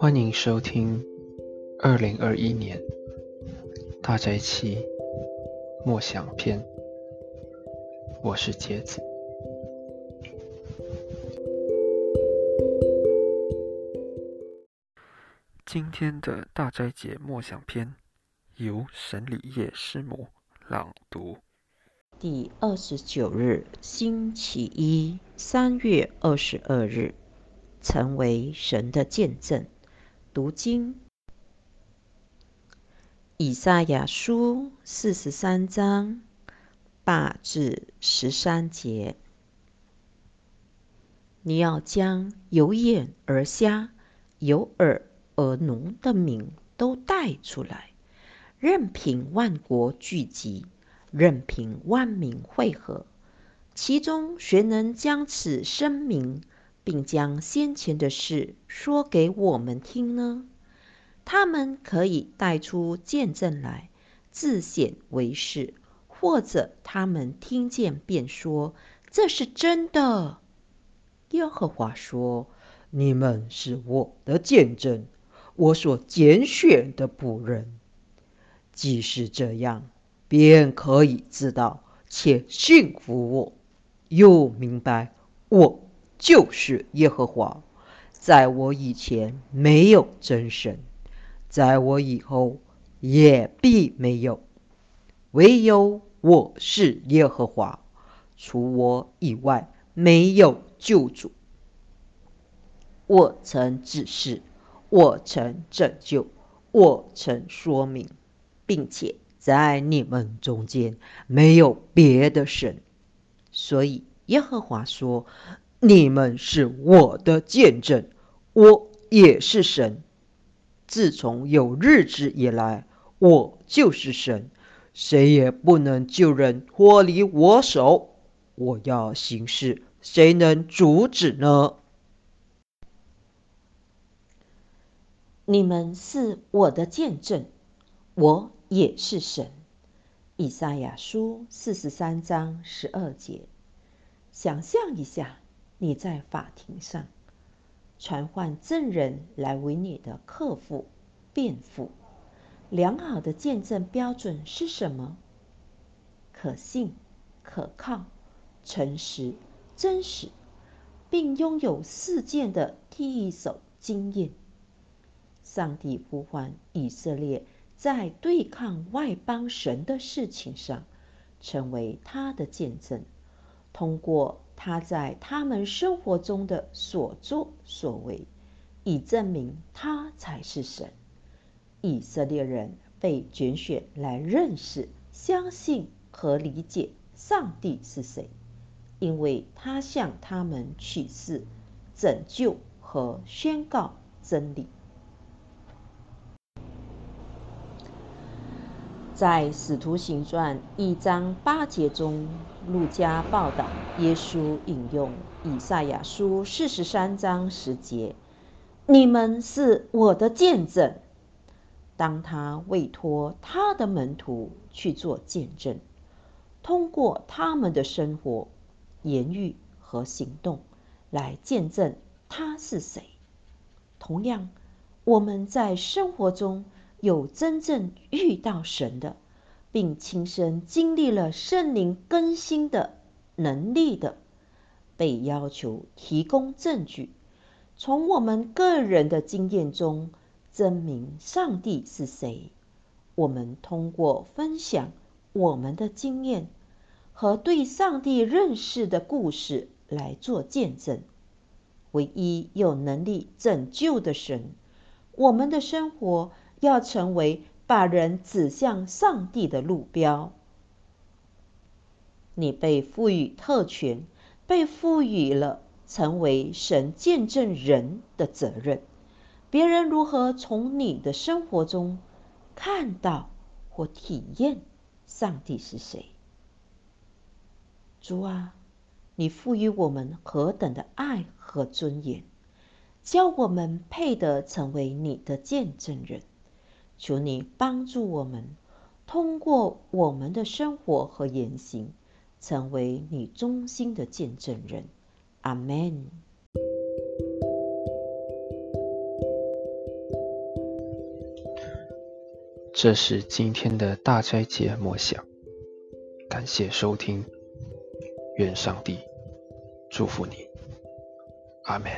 欢迎收听二零二一年大宅期默想篇，我是杰子。今天的大斋节默想篇由沈礼叶师母朗读。第二十九日，星期一，三月二十二日，成为神的见证。读经，以赛亚书四十三章八至十三节。你要将有眼而瞎、有耳而聋的名都带出来，任凭万国聚集，任凭万民汇合，其中谁能将此声明？并将先前的事说给我们听呢？他们可以带出见证来，自显为是；或者他们听见便说这是真的。耶和华说：“你们是我的见证，我所拣选的仆人。既是这样，便可以知道且信服我，又明白我。”就是耶和华，在我以前没有真神，在我以后也必没有。唯有我是耶和华，除我以外没有救主。我曾指示，我曾拯救，我曾说明，并且在你们中间没有别的神。所以耶和华说。你们是我的见证，我也是神。自从有日子以来，我就是神，谁也不能救人脱离我手。我要行事，谁能阻止呢？你们是我的见证，我也是神。以赛亚书四十三章十二节，想象一下。你在法庭上传唤证人来为你的客户辩护，良好的见证标准是什么？可信、可靠、诚实、真实，并拥有事件的第一手经验。上帝呼唤以色列在对抗外邦神的事情上，成为他的见证，通过。他在他们生活中的所作所为，以证明他才是神。以色列人被拣选来认识、相信和理解上帝是谁，因为他向他们启示、拯救和宣告真理。在《使徒行传》一章八节中，路加报道耶稣引用以赛亚书四十三章十节：“你们是我的见证。”当他委托他的门徒去做见证，通过他们的生活、言语和行动来见证他是谁。同样，我们在生活中。有真正遇到神的，并亲身经历了圣灵更新的能力的，被要求提供证据，从我们个人的经验中证明上帝是谁。我们通过分享我们的经验和对上帝认识的故事来做见证。唯一有能力拯救的神，我们的生活。要成为把人指向上帝的路标。你被赋予特权，被赋予了成为神见证人的责任。别人如何从你的生活中看到或体验上帝是谁？主啊，你赋予我们何等的爱和尊严，教我们配得成为你的见证人。求你帮助我们，通过我们的生活和言行，成为你忠心的见证人。阿门。这是今天的大斋节默想，感谢收听，愿上帝祝福你。阿门。